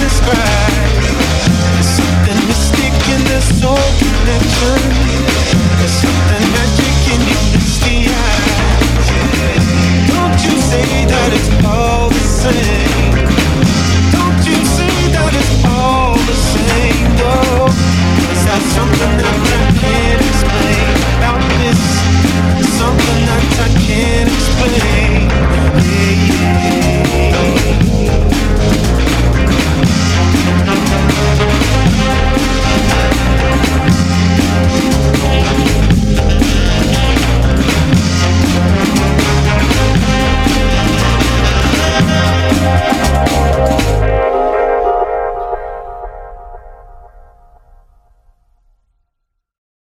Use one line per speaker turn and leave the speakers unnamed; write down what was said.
describe. Something mystic in this soul connection.